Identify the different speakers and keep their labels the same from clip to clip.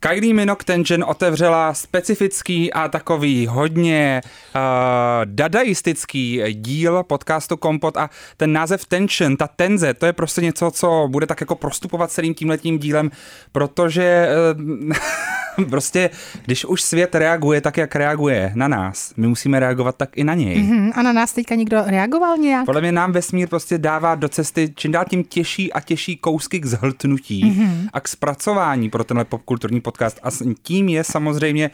Speaker 1: Kylie Minogue Tension otevřela specifický a takový hodně uh, dadaistický díl podcastu Kompot a ten název Tension, ta tenze, to je prostě něco, co bude tak jako prostupovat celým tímhletím dílem, protože uh, prostě, když už svět reaguje tak, jak reaguje na nás, my musíme reagovat tak i na něj.
Speaker 2: Hmm, a na nás teďka někdo reagoval nějak?
Speaker 1: Podle mě nám vesmír prostě dává do cesty čím dál tím těžší a těžší kousky k zhltnutí mm-hmm. a k zpracování pro tenhle popkulturní podcast. A tím je samozřejmě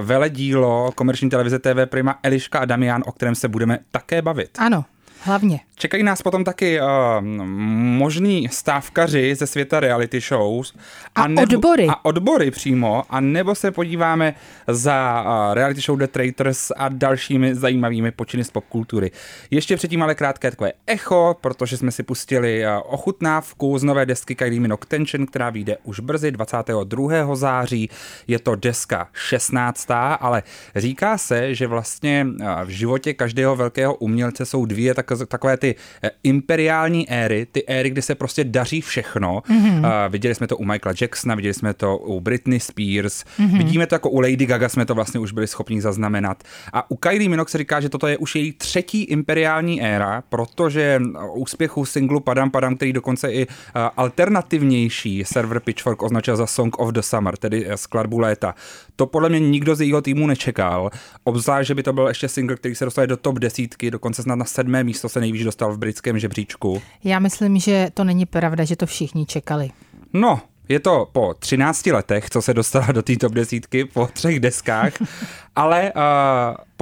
Speaker 1: veledílo komerční televize TV Prima Eliška a Damian, o kterém se budeme také bavit.
Speaker 2: Ano, hlavně.
Speaker 1: Čekají nás potom taky uh, možný stávkaři ze světa reality shows.
Speaker 2: A odbory.
Speaker 1: A odbory přímo. A nebo se podíváme za uh, reality show The Traitors a dalšími zajímavými počiny z popkultury. Ještě předtím ale krátké takové echo, protože jsme si pustili uh, ochutnávku z nové desky Kylie Minogue Tension, která vyjde už brzy 22. září. Je to deska 16. ale říká se, že vlastně uh, v životě každého velkého umělce jsou dvě tak, takové ty eh, imperiální éry, ty éry, kdy se prostě daří všechno. Mm-hmm. Viděli jsme to u Michaela Jacksona, viděli jsme to u Britney Spears, mm-hmm. vidíme to jako u Lady Gaga jsme to vlastně už byli schopni zaznamenat. A u Kylie Minogue se říká, že toto je už její třetí imperiální éra, protože úspěchu singlu Padam Padam, který dokonce i uh, alternativnější server Pitchfork označil za Song of the Summer, tedy skladbu léta. To podle mě nikdo z jejího týmu nečekal. Obzvlášť, že by to byl ještě single, který se dostal do top desítky, dokonce snad na sedmé místo se nejvíc dostal v britském žebříčku.
Speaker 2: Já myslím, že to není pravda, že to všichni čekali.
Speaker 1: No, je to po 13 letech, co se dostala do té top desítky, po třech deskách, ale uh,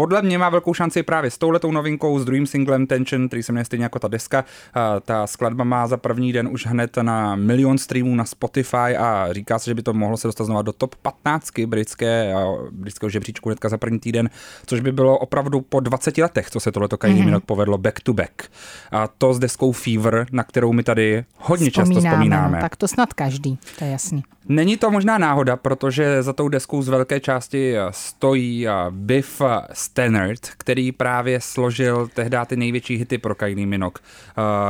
Speaker 1: podle mě má velkou šanci právě s touhletou novinkou, s druhým singlem Tension, který se jmenuje stejně jako ta deska. Ta skladba má za první den už hned na milion streamů na Spotify a říká se, že by to mohlo se dostat znova do top 15 britské, britského žebříčku hnedka za první týden, což by bylo opravdu po 20 letech, co se tohleto Kylie mm-hmm. Minogue povedlo back to back. A to s deskou Fever, na kterou my tady hodně
Speaker 2: Vzpomínáme,
Speaker 1: často vzpomínáme.
Speaker 2: No, tak to snad každý, to je jasný.
Speaker 1: Není to možná náhoda, protože za tou deskou z velké části stojí Biff Stannard, který právě složil tehdy ty největší hity pro Kylie Minogue,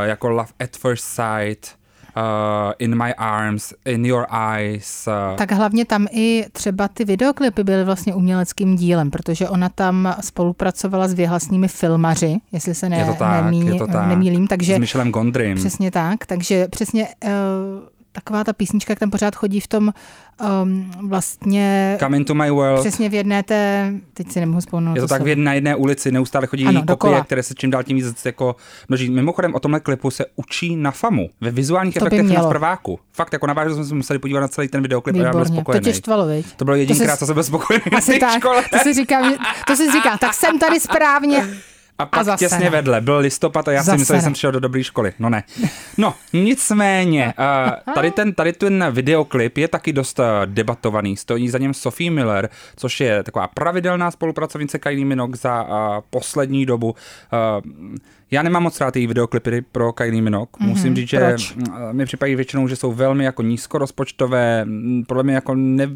Speaker 1: jako Love at First Sight, Uh, in My Arms, In Your Eyes. Uh.
Speaker 2: Tak hlavně tam i třeba ty videoklipy byly vlastně uměleckým dílem, protože ona tam spolupracovala s věhlasnými filmaři, jestli se ne,
Speaker 1: je to tak,
Speaker 2: nemí,
Speaker 1: je to tak.
Speaker 2: nemýlím. Takže,
Speaker 1: s Michelem Gondrym.
Speaker 2: Přesně tak, takže přesně... Uh, taková ta písnička, jak tam pořád chodí v tom um, vlastně...
Speaker 1: Come into my world.
Speaker 2: Přesně v jedné té, teď si nemohu vzpomenout.
Speaker 1: Je to tak v jedné, jedné ulici, neustále chodí ano, kopie, dokola. které se čím dál tím víc jako množí. Mimochodem o tomhle klipu se učí na FAMu, ve vizuálních to efektech na prváku. Fakt, jako navážu jsme se museli podívat na celý ten videoklip
Speaker 2: Výborně.
Speaker 1: a já byl spokojený.
Speaker 2: To tě štvalo, viď?
Speaker 1: To bylo jedinkrát, co jsem byl spokojený.
Speaker 2: Asi tak, škole. to si říkám, to si říká, tak jsem tady správně.
Speaker 1: A pak a těsně ne. vedle byl listopad a já zase si myslel, že jsem přišel do dobré školy. No ne. No, nicméně, uh, tady ten, tady ten videoklip je taky dost uh, debatovaný. Stojí za něm Sophie Miller, což je taková pravidelná spolupracovnice Kylie Minogue za uh, poslední dobu. Já nemám moc rád její videoklipy pro Kylie Minogue. Mm-hmm. Musím říct, že
Speaker 2: Proč?
Speaker 1: mi připadají většinou, že jsou velmi jako nízkorozpočtové, podle mě jako ne,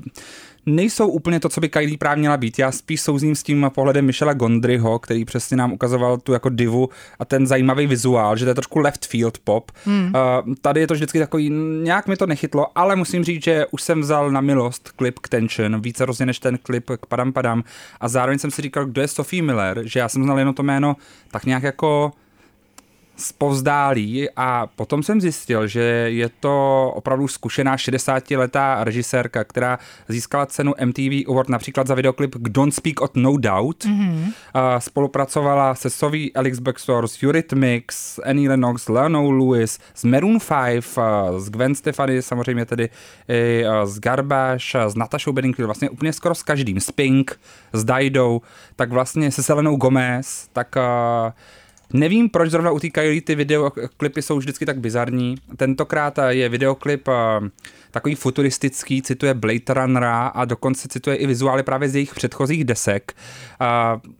Speaker 1: nejsou úplně to, co by Kylie právě měla být. Já spíš souzním s tím pohledem Michela Gondryho, který přesně nám ukazoval tu jako divu a ten zajímavý vizuál, že to je trošku left field pop. Hmm. Uh, tady je to vždycky takový, nějak mi to nechytlo, ale musím říct, že už jsem vzal na milost klip k Tension, více rozně než ten klip k Padam Padam a zároveň jsem si říkal, kdo je Sophie Miller, že já jsem znal jenom to jméno tak nějak jako zpovzdálí a potom jsem zjistil, že je to opravdu zkušená 60-letá režisérka, která získala cenu MTV Award například za videoklip Don't Speak of No Doubt. Mm-hmm. Spolupracovala se Sovi Alex Baxter, s Eurythmics, Annie Lennox, Leonou Lewis, s Maroon 5, s Gwen Stefani, samozřejmě tedy i s Garbage, s Natašou Bedingfield, vlastně úplně skoro s každým, s Pink, s Didou, tak vlastně se Selenou Gomez, tak uh, Nevím, proč zrovna u té Kylie ty videoklipy jsou vždycky tak bizarní. Tentokrát je videoklip uh, takový futuristický, cituje Blade Runnera a dokonce cituje i vizuály právě z jejich předchozích desek. Uh,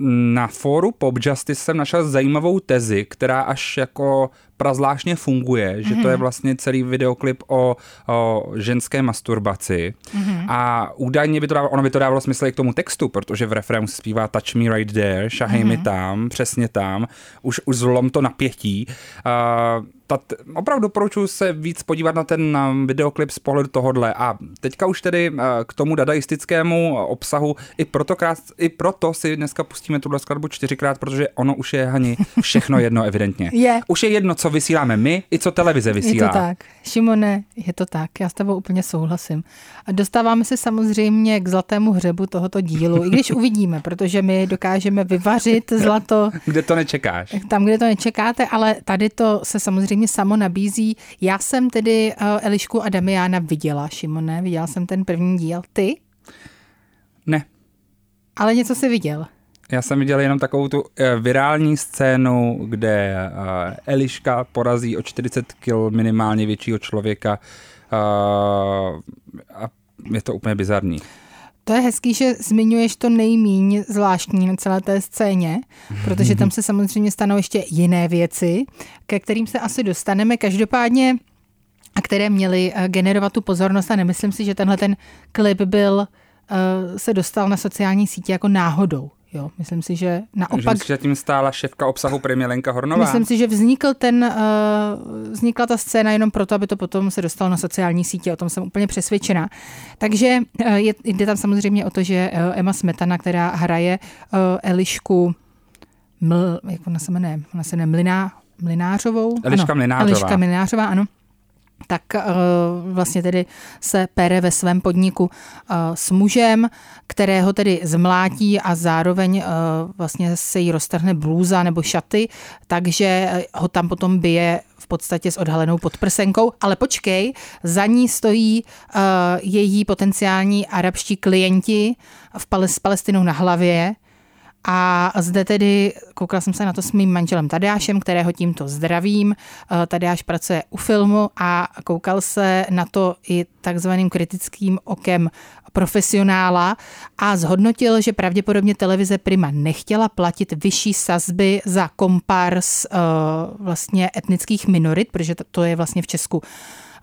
Speaker 1: na fóru Pop Justice jsem našel zajímavou tezi, která až jako prazvláštně funguje, že mm-hmm. to je
Speaker 2: Mhm.
Speaker 1: vlastně celý videoklip o, o ženské masturbaci
Speaker 2: Mhm.
Speaker 1: a údajně by to dávalo, ono by to dávalo smysl i k tomu textu, protože v refrému se zpívá Touch me right there, šahej
Speaker 2: Mhm.
Speaker 1: mi tam, přesně tam, už, už zlom to napětí. Uh, ta, opravdu doporučuji se víc podívat na ten videoklip z pohledu tohodle. A teďka už tedy uh, k tomu dadaistickému obsahu, i proto, krát, i proto si dneska pustíme tuhle skladbu čtyřikrát, protože ono už je, Hani, všechno jedno evidentně.
Speaker 2: Je.
Speaker 1: Už je jedno, co vysíláme my, i co televize vysílá.
Speaker 2: Je to tak. Šimone, je to tak. Já s tebou úplně souhlasím. A dostáváme se samozřejmě k zlatému hřebu tohoto dílu, i když uvidíme, protože my dokážeme vyvařit zlato
Speaker 1: Kde to nečekáš?
Speaker 2: tam, kde to nečekáte, ale tady to se samozřejmě samo nabízí. Já jsem tedy uh, Elišku a Damiana viděla, Šimone, viděla jsem ten první díl. Ty?
Speaker 1: Ne.
Speaker 2: Ale něco si viděl.
Speaker 1: Já jsem viděl jenom takovou tu eh, virální scénu, kde eh, Eliška porazí o 40 kg minimálně většího člověka eh, a je to úplně bizarní.
Speaker 2: To je hezký, že zmiňuješ to nejmíň zvláštní na celé té scéně, protože tam se samozřejmě stanou ještě jiné věci, ke kterým se asi dostaneme. Každopádně a které měly generovat tu pozornost a nemyslím si, že tenhle ten klip byl, se dostal na sociální sítě jako náhodou. Jo, myslím si, že
Speaker 1: Že
Speaker 2: naopak
Speaker 1: myslíš, že tím stála šéfka obsahu Primě Lenka Hornová?
Speaker 2: Myslím si, že vznikl ten, uh, vznikla ta scéna jenom proto, aby to potom se dostalo na sociální sítě, o tom jsem úplně přesvědčená. Takže uh, je, jde tam samozřejmě o to, že uh, Emma Smetana, která hraje uh, Elišku Ml, jak ona se jmenuje, ona se jmenuje Mliná, Mlinářovou?
Speaker 1: Eliška
Speaker 2: ano,
Speaker 1: Mlynářová.
Speaker 2: Eliška Mlinářová, ano tak uh, vlastně tedy se pere ve svém podniku uh, s mužem, kterého tedy zmlátí a zároveň uh, vlastně se jí roztrhne blůza nebo šaty, takže ho tam potom bije v podstatě s odhalenou podprsenkou. Ale počkej, za ní stojí její potenciální arabští klienti v Pal- s Palestinou na hlavě, a zde tedy, koukala jsem se na to s mým manželem Tadeášem, kterého tímto zdravím. Eh, Tadeáš pracuje u filmu a koukal se na to i takzvaným kritickým okem profesionála a zhodnotil, že pravděpodobně televize Prima nechtěla platit vyšší sazby za kompars uh, vlastně etnických minorit, protože to- je vlastně v Česku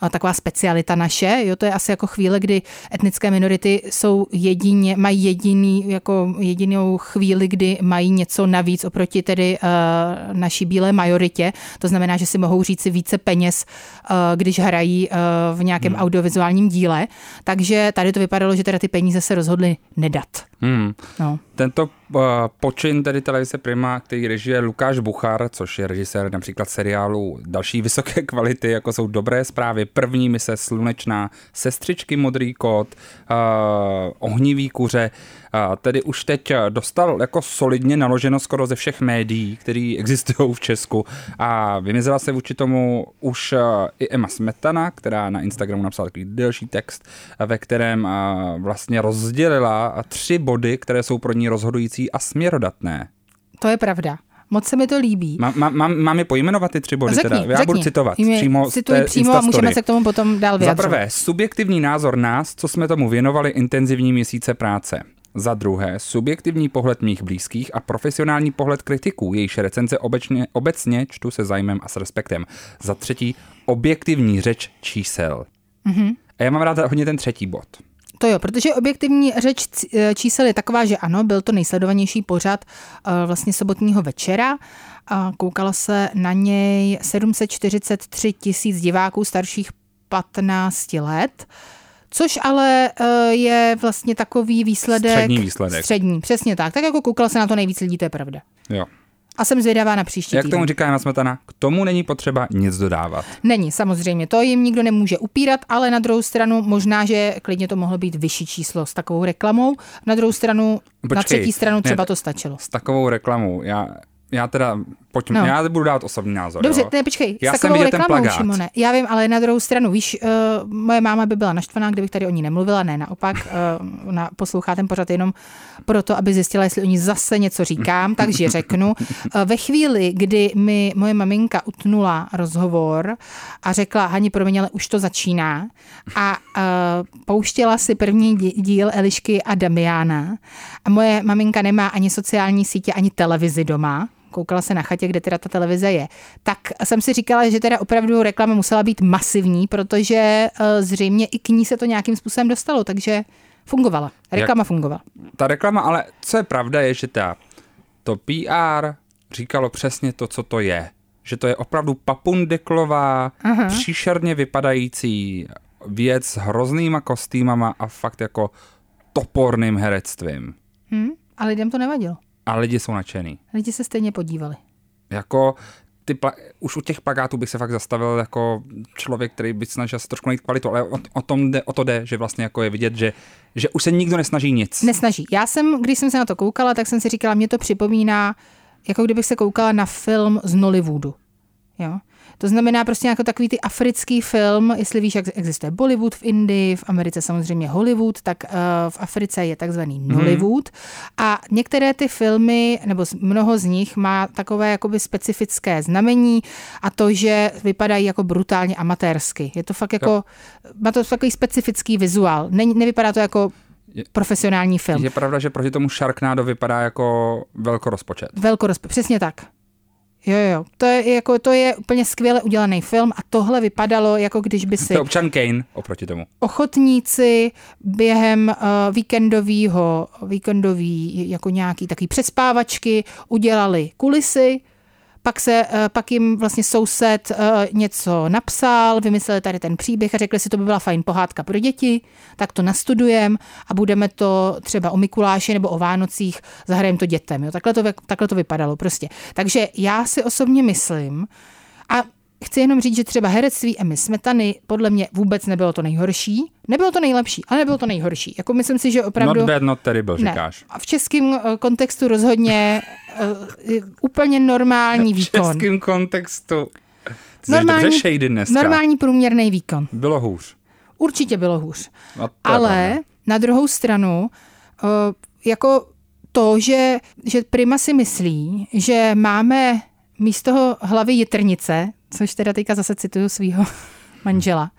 Speaker 2: taková specialita naše. Jo, to je asi jako chvíle, kdy etnické minority jsou jedině, mají jediný, jako jedinou chvíli, kdy mají něco navíc oproti tedy uh, naší bílé majoritě. To znamená, že si mohou říct si více peněz, uh, když hrají uh, v nějakém hmm. audiovizuálním díle. Takže tady to vypadalo, že teda ty peníze se rozhodly nedat.
Speaker 1: Hmm.
Speaker 2: No.
Speaker 1: Tento uh, počin tedy televize Prima, který režije Lukáš Buchar, což je režisér například seriálu další vysoké kvality, jako jsou Dobré zprávy, První mise Slunečná, Sestřičky Modrý kot, uh, Ohnivý kuře, uh, tedy už teď dostal jako solidně naloženo skoro ze všech médií, které existují v Česku a vymizela se vůči tomu už uh, i Emma Smetana, která na Instagramu napsala takový delší text, uh, ve kterém vlastně rozdělila tři body, které jsou pro ní rozhodující a směrodatné.
Speaker 2: To je pravda. Moc se mi to líbí.
Speaker 1: Má, má, mám je pojmenovat ty tři body?
Speaker 2: Řekni,
Speaker 1: teda? Já
Speaker 2: řekni.
Speaker 1: budu citovat
Speaker 2: Jmi-
Speaker 1: přímo z
Speaker 2: Cituj
Speaker 1: té
Speaker 2: přímo a můžeme se k tomu potom dál
Speaker 1: Za
Speaker 2: vyjadřovat.
Speaker 1: prvé, subjektivní názor nás, co jsme tomu věnovali intenzivní měsíce práce. Za druhé, subjektivní pohled mých blízkých a profesionální pohled kritiků, jejichž recenze obecně, obecně čtu se zájmem a s respektem. Za třetí, objektivní řeč čísel. Mm-hmm. A já mám rád hodně ten třetí bod.
Speaker 2: To jo, protože objektivní řeč eh, čísel je taková, že ano, byl to nejsledovanější pořad eh, vlastně sobotního večera. A koukalo se na něj 743 tisíc diváků starších 15 let. Což ale eh, je vlastně takový výsledek.
Speaker 1: Střední výsledek.
Speaker 2: Střední, přesně tak. Tak jako koukalo se na to nejvíc lidí, to je pravda.
Speaker 1: Jo.
Speaker 2: A jsem zvědavá na příští
Speaker 1: Jak
Speaker 2: týden.
Speaker 1: tomu říká Jana Smetana, k tomu není potřeba nic dodávat.
Speaker 2: Není, samozřejmě, to jim nikdo nemůže upírat, ale na druhou stranu možná, že klidně to mohlo být vyšší číslo s takovou reklamou. Na druhou stranu, na
Speaker 1: Počkej,
Speaker 2: třetí stranu
Speaker 1: ne,
Speaker 2: třeba
Speaker 1: t-
Speaker 2: to stačilo.
Speaker 1: S takovou reklamou, já, já teda, pojďme,
Speaker 2: No.
Speaker 1: já budu dát osobní názor.
Speaker 2: Dobře,
Speaker 1: jo?
Speaker 2: ne, počkej,
Speaker 1: já
Speaker 2: s
Speaker 1: jsem viděl ten plagát.
Speaker 2: Šimone. Já vím, ale na druhou stranu, víš, uh, moje máma by byla naštvaná, kdybych tady o ní nemluvila, ne, naopak, uh, ona poslouchá ten pořad jenom proto, aby zjistila, jestli o ní zase něco říkám, takže řeknu. Uh, ve chvíli, kdy mi moje maminka utnula rozhovor a řekla, Hani, promiň, ale už to začíná a uh, pouštěla si první dí- díl Elišky a Damiana a moje maminka nemá ani sociální sítě, ani televizi doma, koukala se na chatě, kde teda ta televize je, tak jsem si říkala, že teda opravdu reklama musela být masivní, protože uh, zřejmě i k ní se to nějakým způsobem dostalo, takže fungovala. Reklama Jak, fungovala.
Speaker 1: Ta reklama, ale co je pravda, je, že ta, to PR říkalo přesně to, co to je. Že to je opravdu papundeklová, Aha. příšerně vypadající věc s hroznýma kostýmama a fakt jako toporným herectvím.
Speaker 2: Hmm, a lidem to nevadilo.
Speaker 1: A lidi jsou nadšený.
Speaker 2: Lidi se stejně podívali.
Speaker 1: Jako ty pla- už u těch plagátů bych se fakt zastavil jako člověk, který by snažil se trošku najít kvalitu, ale o, o, tom jde, o to jde, že vlastně jako je vidět, že, že už se nikdo nesnaží nic.
Speaker 2: Nesnaží. Já jsem, když jsem se na to koukala, tak jsem si říkala, mě to připomíná, jako kdybych se koukala na film z Nollywoodu. Jo? To znamená prostě jako takový ty africký film, jestli víš, jak existuje Bollywood v Indii, v Americe samozřejmě Hollywood, tak uh, v Africe je takzvaný mhm. Nollywood. Hmm. A některé ty filmy, nebo mnoho z nich má takové jakoby specifické znamení a to, že vypadají jako brutálně amatérsky. Je to fakt jako, má to takový specifický vizuál. Ne, nevypadá to jako profesionální film.
Speaker 1: Je pravda, že proti tomu Sharknado vypadá jako velkorozpočet.
Speaker 2: Velkorozpočet, přesně tak. Jo, jo, to je, jako, to je úplně skvěle udělaný film a tohle vypadalo, jako když by si... To
Speaker 1: je občan Kane oproti tomu.
Speaker 2: Ochotníci během uh, víkendovýho, víkendový jako nějaký takový přespávačky udělali kulisy, pak, se, eh, pak jim vlastně soused eh, něco napsal, vymysleli tady ten příběh a řekli si, to by byla fajn pohádka pro děti, tak to nastudujeme a budeme to třeba o Mikuláši nebo o Vánocích, zahrajeme to dětem. Jo? Takhle, to, takhle to vypadalo prostě. Takže já si osobně myslím, a Chci jenom říct, že třeba herectví Emmy Smetany podle mě vůbec nebylo to nejhorší. Nebylo to nejlepší, ale nebylo to nejhorší. Jako myslím si, že opravdu...
Speaker 1: Not bad, not terrible, ne. říkáš.
Speaker 2: A v českém eh, kontextu rozhodně uh, úplně normální v výkon.
Speaker 1: V českém kontextu. Ty normální, dneska.
Speaker 2: normální průměrný výkon.
Speaker 1: Bylo hůř.
Speaker 2: Určitě bylo hůř. No, ale pravda. na druhou stranu, uh, jako to, že, že Prima si myslí, že máme místo hlavy jitrnice, což teda teďka zase cituju svého manžela,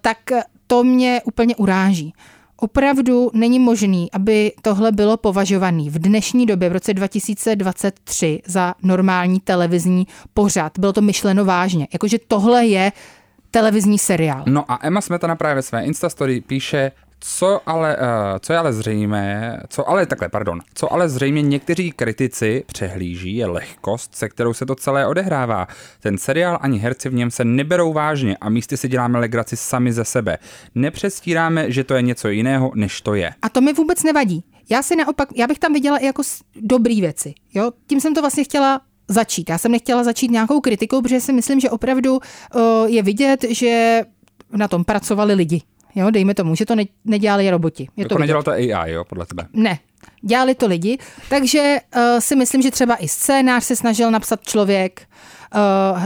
Speaker 2: tak to mě úplně uráží. Opravdu není možný, aby tohle bylo považovaný v dnešní době, v roce 2023, za normální televizní pořad. Bylo to myšleno vážně. Jakože tohle je televizní seriál.
Speaker 1: No a Emma Smetana právě ve své Instastory píše, co ale, uh, co je ale zřejmé, co ale takhle, pardon, co ale zřejmě někteří kritici přehlíží je lehkost, se kterou se to celé odehrává. Ten seriál ani herci v něm se neberou vážně a místy si děláme legraci sami ze sebe. Nepředstíráme, že to je něco jiného, než to je.
Speaker 2: A to mi vůbec nevadí. Já si naopak, já bych tam viděla i jako dobrý věci. Jo? Tím jsem to vlastně chtěla začít. Já jsem nechtěla začít nějakou kritikou, protože si myslím, že opravdu uh, je vidět, že na tom pracovali lidi. Jo, dejme tomu, že to ne, nedělali roboti.
Speaker 1: Je jako to nedělal to AI, jo, podle tebe?
Speaker 2: Ne, dělali to lidi, takže uh, si myslím, že třeba i scénář se snažil napsat člověk,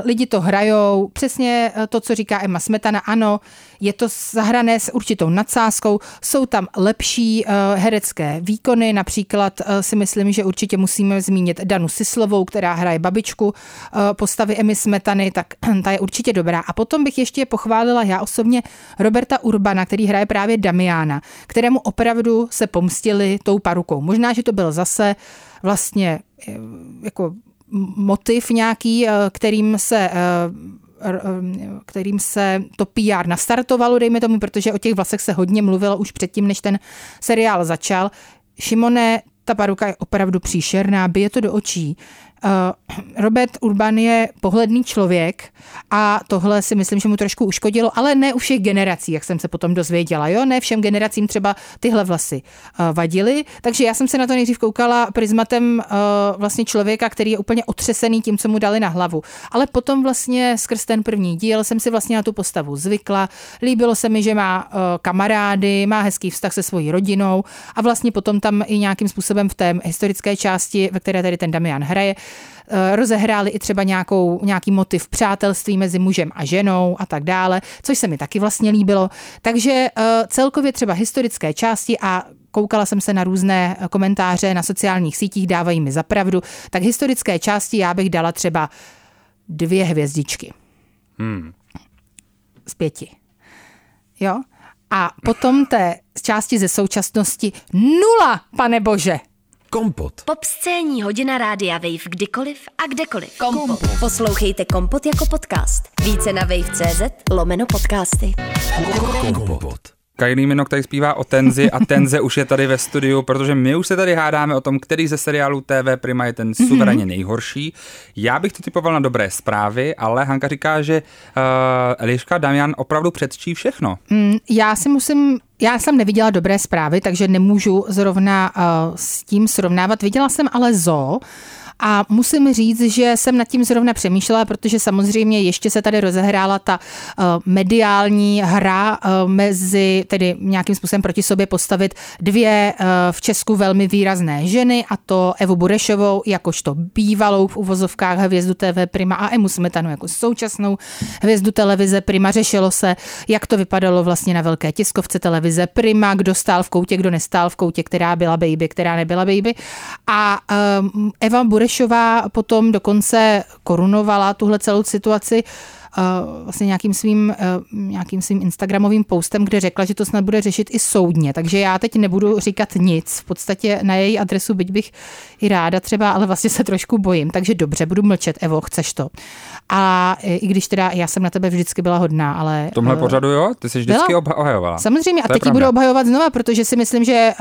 Speaker 2: lidi to hrajou, přesně uh, to, co říká Emma Smetana, ano, je to zahrané s určitou nadsázkou, jsou tam lepší uh, herecké výkony, například si myslím, že určitě musíme zmínit Danu Sislovou, která hraje babičku postavy Emmy Smetany, tak ta je určitě dobrá. A potom bych ještě pochválila já osobně Roberta Urbana, který hraje právě Damiana, kterému opravdu se pomstili tou parukou. Možná, že to byl zase vlastně jako motiv nějaký, kterým se kterým se to PR nastartovalo, dejme tomu, protože o těch vlasech se hodně mluvilo už předtím, než ten seriál začal. Šimone, ta paruka je opravdu příšerná, bije to do očí. Eh, Robert Urban je pohledný člověk a tohle si myslím, že mu trošku uškodilo, ale ne u všech generací, jak jsem se potom dozvěděla. Jo? Ne všem generacím třeba tyhle vlasy eh, vadily, takže já jsem se na to nejdřív koukala prismatem eh, vlastně člověka, který je úplně otřesený tím, co mu dali na hlavu. Ale potom vlastně skrz ten první díl jsem si vlastně na tu postavu zvykla. Líbilo se mi, že má kamarády, má hezký vztah se svojí rodinou a vlastně potom tam i nějakým způsobem v té historické části, ve které tady ten Damian hraje, rozehráli i třeba nějakou, nějaký motiv přátelství mezi mužem a ženou a tak dále, což se mi taky vlastně líbilo. Takže eh, celkově třeba historické části a koukala jsem se na různé komentáře na sociálních sítích, dávají mi zapravdu, tak historické části já bych dala třeba dvě hvězdičky. Hmm. Z pěti. Jo? A potom té části ze současnosti nula, pane bože.
Speaker 3: Kompot. Pop scéní hodina rádia Wave kdykoliv a kdekoliv.
Speaker 4: Kompot. Kompot. Poslouchejte Kompot jako podcast. Více na wave.cz lomeno podcasty.
Speaker 1: Kompot. Kylie Minogue tady zpívá o Tenzi a Tenze už je tady ve studiu, protože my už se tady hádáme o tom, který ze seriálu TV Prima je ten mm-hmm. suverénně nejhorší. Já bych to typoval na dobré zprávy, ale Hanka říká, že uh, Eliška Damian opravdu předčí všechno.
Speaker 2: Mm, já si musím já jsem neviděla dobré zprávy, takže nemůžu zrovna uh, s tím srovnávat. Viděla jsem ale Zo, a musím říct, že jsem nad tím zrovna přemýšlela, protože samozřejmě ještě se tady rozehrála ta uh, mediální hra uh, mezi, tedy nějakým způsobem proti sobě postavit dvě uh, v Česku velmi výrazné ženy, a to Evu Burešovou jakožto bývalou v uvozovkách hvězdu TV Prima a Emu Smetanu jako současnou hvězdu televize Prima. Řešilo se, jak to vypadalo vlastně na velké tiskovce televize Prima, kdo stál v koutě, kdo nestál v koutě, která byla baby, která nebyla baby. A Eva Burešová Burešová potom dokonce korunovala tuhle celou situaci vlastně nějakým svým, nějakým svým Instagramovým postem, kde řekla, že to snad bude řešit i soudně. Takže já teď nebudu říkat nic. V podstatě na její adresu, byť bych i ráda třeba, ale vlastně se trošku bojím. Takže dobře, budu mlčet, Evo, chceš to. A i když teda já jsem na tebe vždycky byla hodná, ale...
Speaker 1: V tomhle uh, pořadu jo? Ty jsi vždycky byla? obhajovala.
Speaker 2: Samozřejmě a teď ji budu obhajovat znova, protože si myslím, že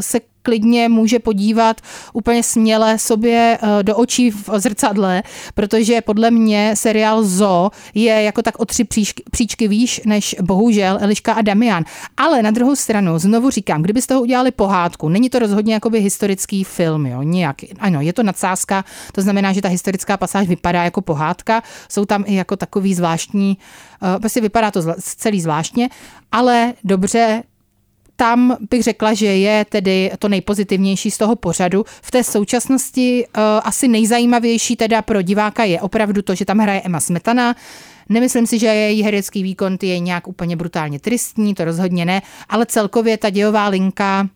Speaker 2: se klidně může podívat úplně směle sobě uh, do očí v zrcadle, protože podle mě seriál Zo je jako tak o tři příčky, příčky výš než bohužel Eliška a Damian. Ale na druhou stranu, znovu říkám, kdyby z toho udělali pohádku, není to rozhodně jakoby historický film, jo, nějak. Ano, je to nadsázka, to znamená, že ta historická pasáž vypadá jako pohádka, jsou tam i jako takový zvláštní, uh, prostě vypadá to celý zvláštně, ale dobře, tam bych řekla, že je tedy to nejpozitivnější z toho pořadu. V té současnosti uh, asi nejzajímavější teda pro diváka je opravdu to, že tam hraje Emma Smetana, Nemyslím si, že její herecký výkon je nějak úplně brutálně tristní, to rozhodně ne, ale celkově ta dějová linka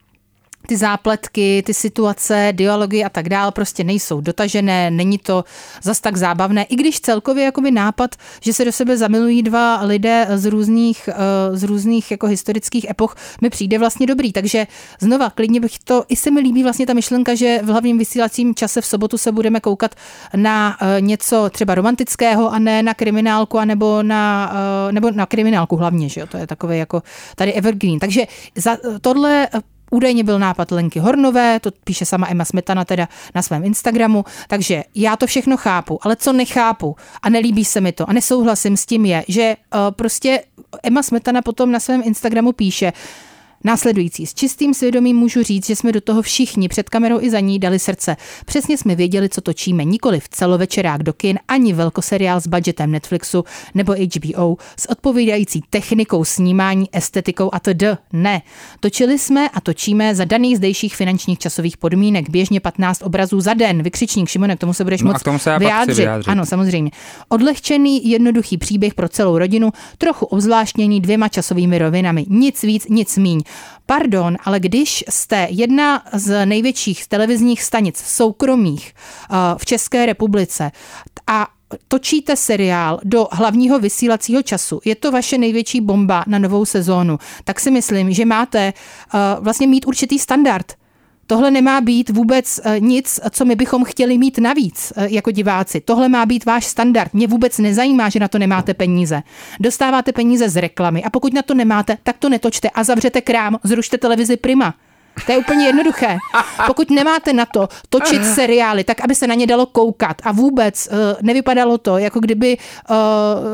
Speaker 2: ty zápletky, ty situace, dialogy a tak dál prostě nejsou dotažené, není to zas tak zábavné, i když celkově jakoby nápad, že se do sebe zamilují dva lidé z různých, eh, z různých jako historických epoch, mi přijde vlastně dobrý, takže znova klidně bych to, i se mi líbí vlastně ta myšlenka, že v hlavním vysílacím čase v sobotu se budeme koukat na eh, něco třeba romantického a ne na kriminálku, anebo na, eh, nebo na kriminálku hlavně, že jo, to je takové jako tady evergreen, takže za tohle Údajně byl nápad Lenky Hornové, to píše sama Emma Smetana teda na svém Instagramu, takže já to všechno chápu, ale co nechápu a nelíbí se mi to a nesouhlasím s tím je, že uh, prostě Emma Smetana potom na svém Instagramu píše, Následující. S čistým svědomím můžu říct, že jsme do toho všichni před kamerou i za ní dali srdce. Přesně jsme věděli, co točíme. Nikoli v celovečerák do kin, ani velkoseriál s budgetem Netflixu nebo HBO s odpovídající technikou snímání, estetikou a td. Ne. Točili jsme a točíme za daných zdejších finančních časových podmínek. Běžně 15 obrazů za den. Vykřičník Šimone, k tomu se budeš no moc tomu se vyjádřit. vyjádřit. Ano, samozřejmě. Odlehčený, jednoduchý příběh pro celou rodinu, trochu obzvláštněný dvěma časovými rovinami. Nic víc, nic míň. Pardon, ale když jste jedna z největších televizních stanic soukromých uh, v České republice a točíte seriál do hlavního vysílacího času, je to vaše největší bomba na novou sezónu, tak si myslím, že máte uh, vlastně mít určitý standard Tohle nemá být vůbec eh, nic, co my bychom chtěli mít navíc eh, jako diváci. Tohle má být váš standard. Mě vůbec nezajímá, že na to nemáte peníze. Dostáváte peníze z reklamy a pokud na to nemáte, tak to netočte a zavřete krám, zrušte televizi Prima. To je úplně jednoduché. Pokud nemáte na to točit seriály, tak aby se na ně dalo koukat a vůbec uh, nevypadalo to, jako kdyby uh,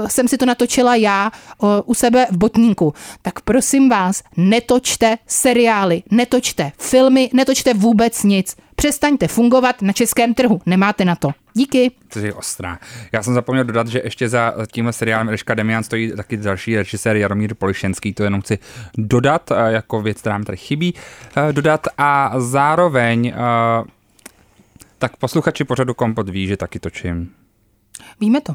Speaker 2: jsem si to natočila já uh, u sebe v botníku, tak prosím vás, netočte seriály, netočte filmy, netočte vůbec nic. Přestaňte fungovat na českém trhu, nemáte na to. Díky.
Speaker 1: To je ostrá. Já jsem zapomněl dodat, že ještě za tímhle seriálem Eliška Demian stojí taky další režisér Jaromír Polišenský, to jenom chci dodat, eh, jako věc, která mi tady chybí, eh, dodat a zároveň eh, tak posluchači pořadu Kompot ví, že taky točím.
Speaker 2: Víme to.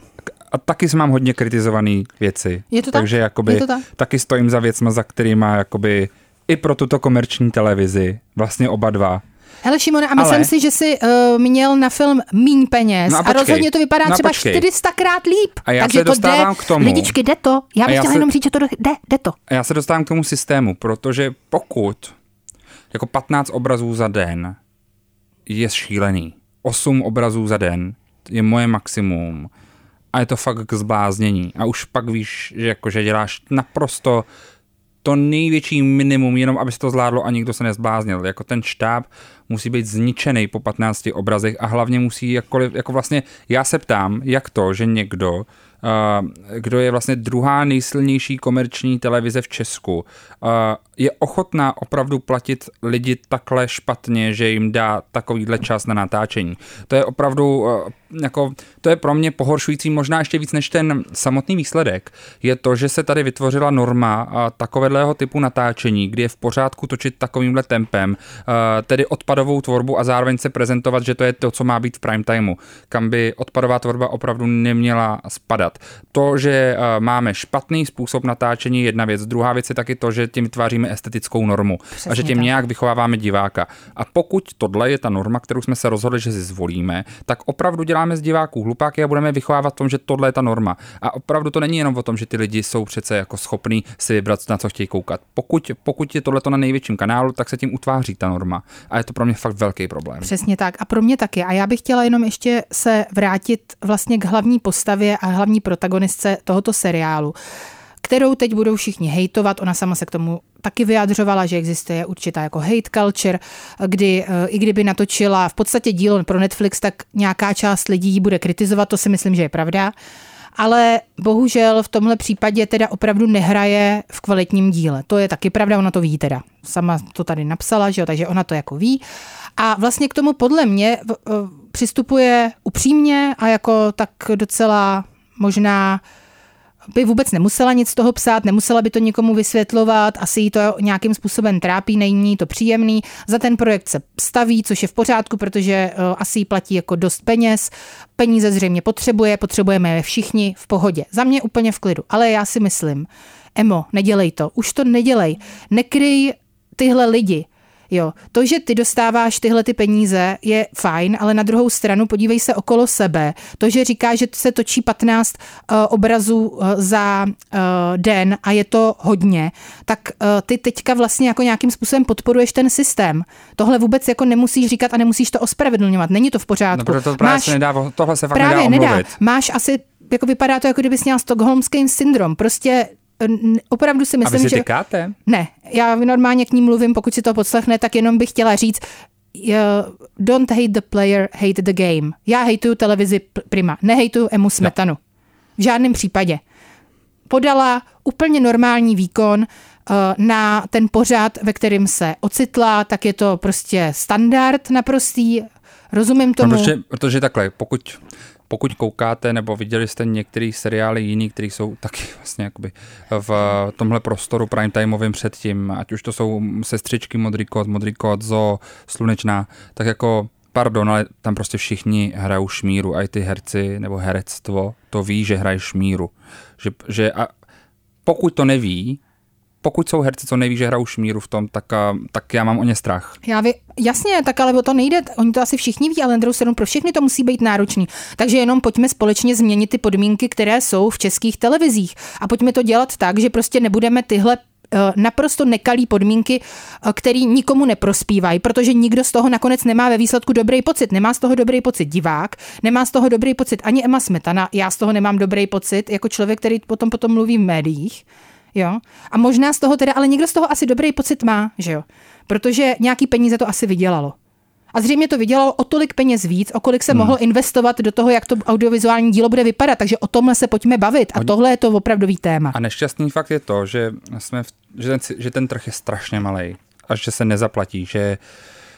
Speaker 1: A taky mám hodně kritizované věci.
Speaker 2: Je to
Speaker 1: takže
Speaker 2: tak?
Speaker 1: Jakoby,
Speaker 2: Je to tak?
Speaker 1: taky stojím za věcma, za kterýma jakoby i pro tuto komerční televizi, vlastně oba dva,
Speaker 2: Hele Šimone, a myslím Ale... si, že jsi uh, měl na film míň peněz no a, a rozhodně to vypadá no třeba počkej. 400 krát líp.
Speaker 1: A já Takže se to dostávám
Speaker 2: jde,
Speaker 1: k tomu.
Speaker 2: Lidičky, jde to. Já bych chtěla se... jenom říct, že to jde, jde to.
Speaker 1: A já se dostávám k tomu systému, protože pokud jako 15 obrazů za den je šílený. Osm obrazů za den je moje maximum a je to fakt k zbláznění. A už pak víš, že, jako, že děláš naprosto to největší minimum, jenom aby se to zvládlo a nikdo se nezbláznil. Jako ten štáb musí být zničený po 15 obrazech a hlavně musí jakkoliv, jako vlastně já se ptám, jak to, že někdo kdo je vlastně druhá nejsilnější komerční televize v Česku, je ochotná opravdu platit lidi takhle špatně, že jim dá takovýhle čas na natáčení. To je opravdu, jako, to je pro mě pohoršující možná ještě víc než ten samotný výsledek. Je to, že se tady vytvořila norma takového typu natáčení, kdy je v pořádku točit takovýmhle tempem, tedy odpadovou tvorbu a zároveň se prezentovat, že to je to, co má být v prime timeu, kam by odpadová tvorba opravdu neměla spadat. To, že máme špatný způsob natáčení, jedna věc. Druhá věc je taky to, že tím vytváříme estetickou normu Přesně a že tím tak. nějak vychováváme diváka. A pokud tohle je ta norma, kterou jsme se rozhodli, že si zvolíme, tak opravdu děláme z diváků hlupáky a budeme vychovávat v tom, že tohle je ta norma. A opravdu to není jenom o tom, že ty lidi jsou přece jako schopní si vybrat, na co chtějí koukat. Pokud, pokud je tohle na největším kanálu, tak se tím utváří ta norma. A je to pro mě fakt velký problém.
Speaker 2: Přesně tak. A pro mě taky. A já bych chtěla jenom ještě se vrátit vlastně k hlavní postavě a hlavní protagonistce tohoto seriálu kterou teď budou všichni hejtovat. Ona sama se k tomu taky vyjadřovala, že existuje určitá jako hate culture, kdy eh, i kdyby natočila v podstatě dílo pro Netflix, tak nějaká část lidí ji bude kritizovat, to si myslím, že je pravda. Ale bohužel v tomhle případě teda opravdu nehraje v kvalitním díle. To je taky pravda, ona to ví teda. Sama to tady napsala, že jo, takže ona to jako ví. A vlastně k tomu podle mě přistupuje upřímně a jako tak docela možná by vůbec nemusela nic z toho psát, nemusela by to nikomu vysvětlovat, asi jí to nějakým způsobem trápí, není to příjemný. Za ten projekt se staví, což je v pořádku, protože uh, asi jí platí jako dost peněz. Peníze zřejmě potřebuje, potřebujeme je všichni v pohodě. Za mě úplně v klidu, ale já si myslím, Emo, nedělej to, už to nedělej. Nekryj tyhle lidi. Jo, to, že ty dostáváš tyhle ty peníze, je fajn, ale na druhou stranu podívej se okolo sebe. To, že říká, že se točí 15 uh, eh, obrazů uh, za uh, den a je to hodně, tak uh, ty teďka vlastně jako nějakým způsobem podporuješ ten systém. Tohle vůbec jako nemusíš říkat a nemusíš to ospravedlňovat. Není to v pořádku.
Speaker 1: No, to právě Máš, se nedá, tohle se fakt
Speaker 2: právě
Speaker 1: nedá,
Speaker 2: nedá. Máš asi jako vypadá to, jako kdybys měl Stockholmský syndrom. Prostě opravdu si myslím,
Speaker 1: A vy si
Speaker 2: že... Ne, já normálně k ní mluvím, pokud si to podslechne, tak jenom bych chtěla říct, don't hate the player, hate the game. Já hejtuju televizi Prima, nehejtuju Emu Smetanu. No. V žádném případě. Podala úplně normální výkon, uh, na ten pořad, ve kterém se ocitla, tak je to prostě standard naprostý. Rozumím tomu.
Speaker 1: No, protože, protože takhle, pokud pokud koukáte nebo viděli jste některé seriály jiný, které jsou taky vlastně jakoby v tomhle prostoru prime timeovým předtím, ať už to jsou sestřičky Modrý kód, Modrý kód, Zo, Slunečná, tak jako pardon, ale tam prostě všichni hrajou šmíru, a i ty herci nebo herectvo to ví, že hrají šmíru. Že, že a pokud to neví, pokud jsou herci, co neví, že hrajou šmíru v tom, tak, tak já mám o ně strach.
Speaker 2: Já vy, jasně, tak ale o to nejde. Oni to asi všichni ví, ale na druhou stranu pro všechny to musí být náročný. Takže jenom pojďme společně změnit ty podmínky, které jsou v českých televizích. A pojďme to dělat tak, že prostě nebudeme tyhle eh, naprosto nekalý podmínky, eh, který nikomu neprospívají, protože nikdo z toho nakonec nemá ve výsledku dobrý pocit. Nemá z toho dobrý pocit divák, nemá z toho dobrý pocit ani Emma Smetana, já z toho nemám dobrý pocit jako člověk, který potom potom mluví v médiích. Jo? A možná z toho teda, ale někdo z toho asi dobrý pocit má, že jo? Protože nějaký peníze to asi vydělalo. A zřejmě to vydělalo o tolik peněz víc, o kolik se hmm. mohlo investovat do toho, jak to audiovizuální dílo bude vypadat. Takže o tomhle se pojďme bavit. A tohle je to opravdový téma.
Speaker 1: A nešťastný fakt je to, že, jsme v, že, ten, že ten trh je strašně malý a že se nezaplatí, že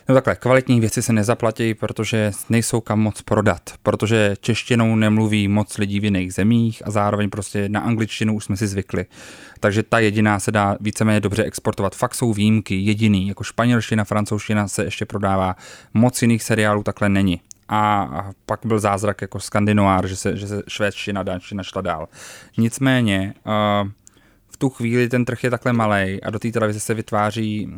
Speaker 1: No takhle, kvalitní věci se nezaplatí, protože nejsou kam moc prodat, protože češtinou nemluví moc lidí v jiných zemích a zároveň prostě na angličtinu už jsme si zvykli. Takže ta jediná se dá víceméně dobře exportovat. Fakt jsou výjimky, jediný, jako španělština, francouzština se ještě prodává, moc jiných seriálů takhle není. A pak byl zázrak jako skandinoár, že se, že se švédština, dánština šla dál. Nicméně, uh, v tu chvíli ten trh je takhle malý a do té televize se vytváří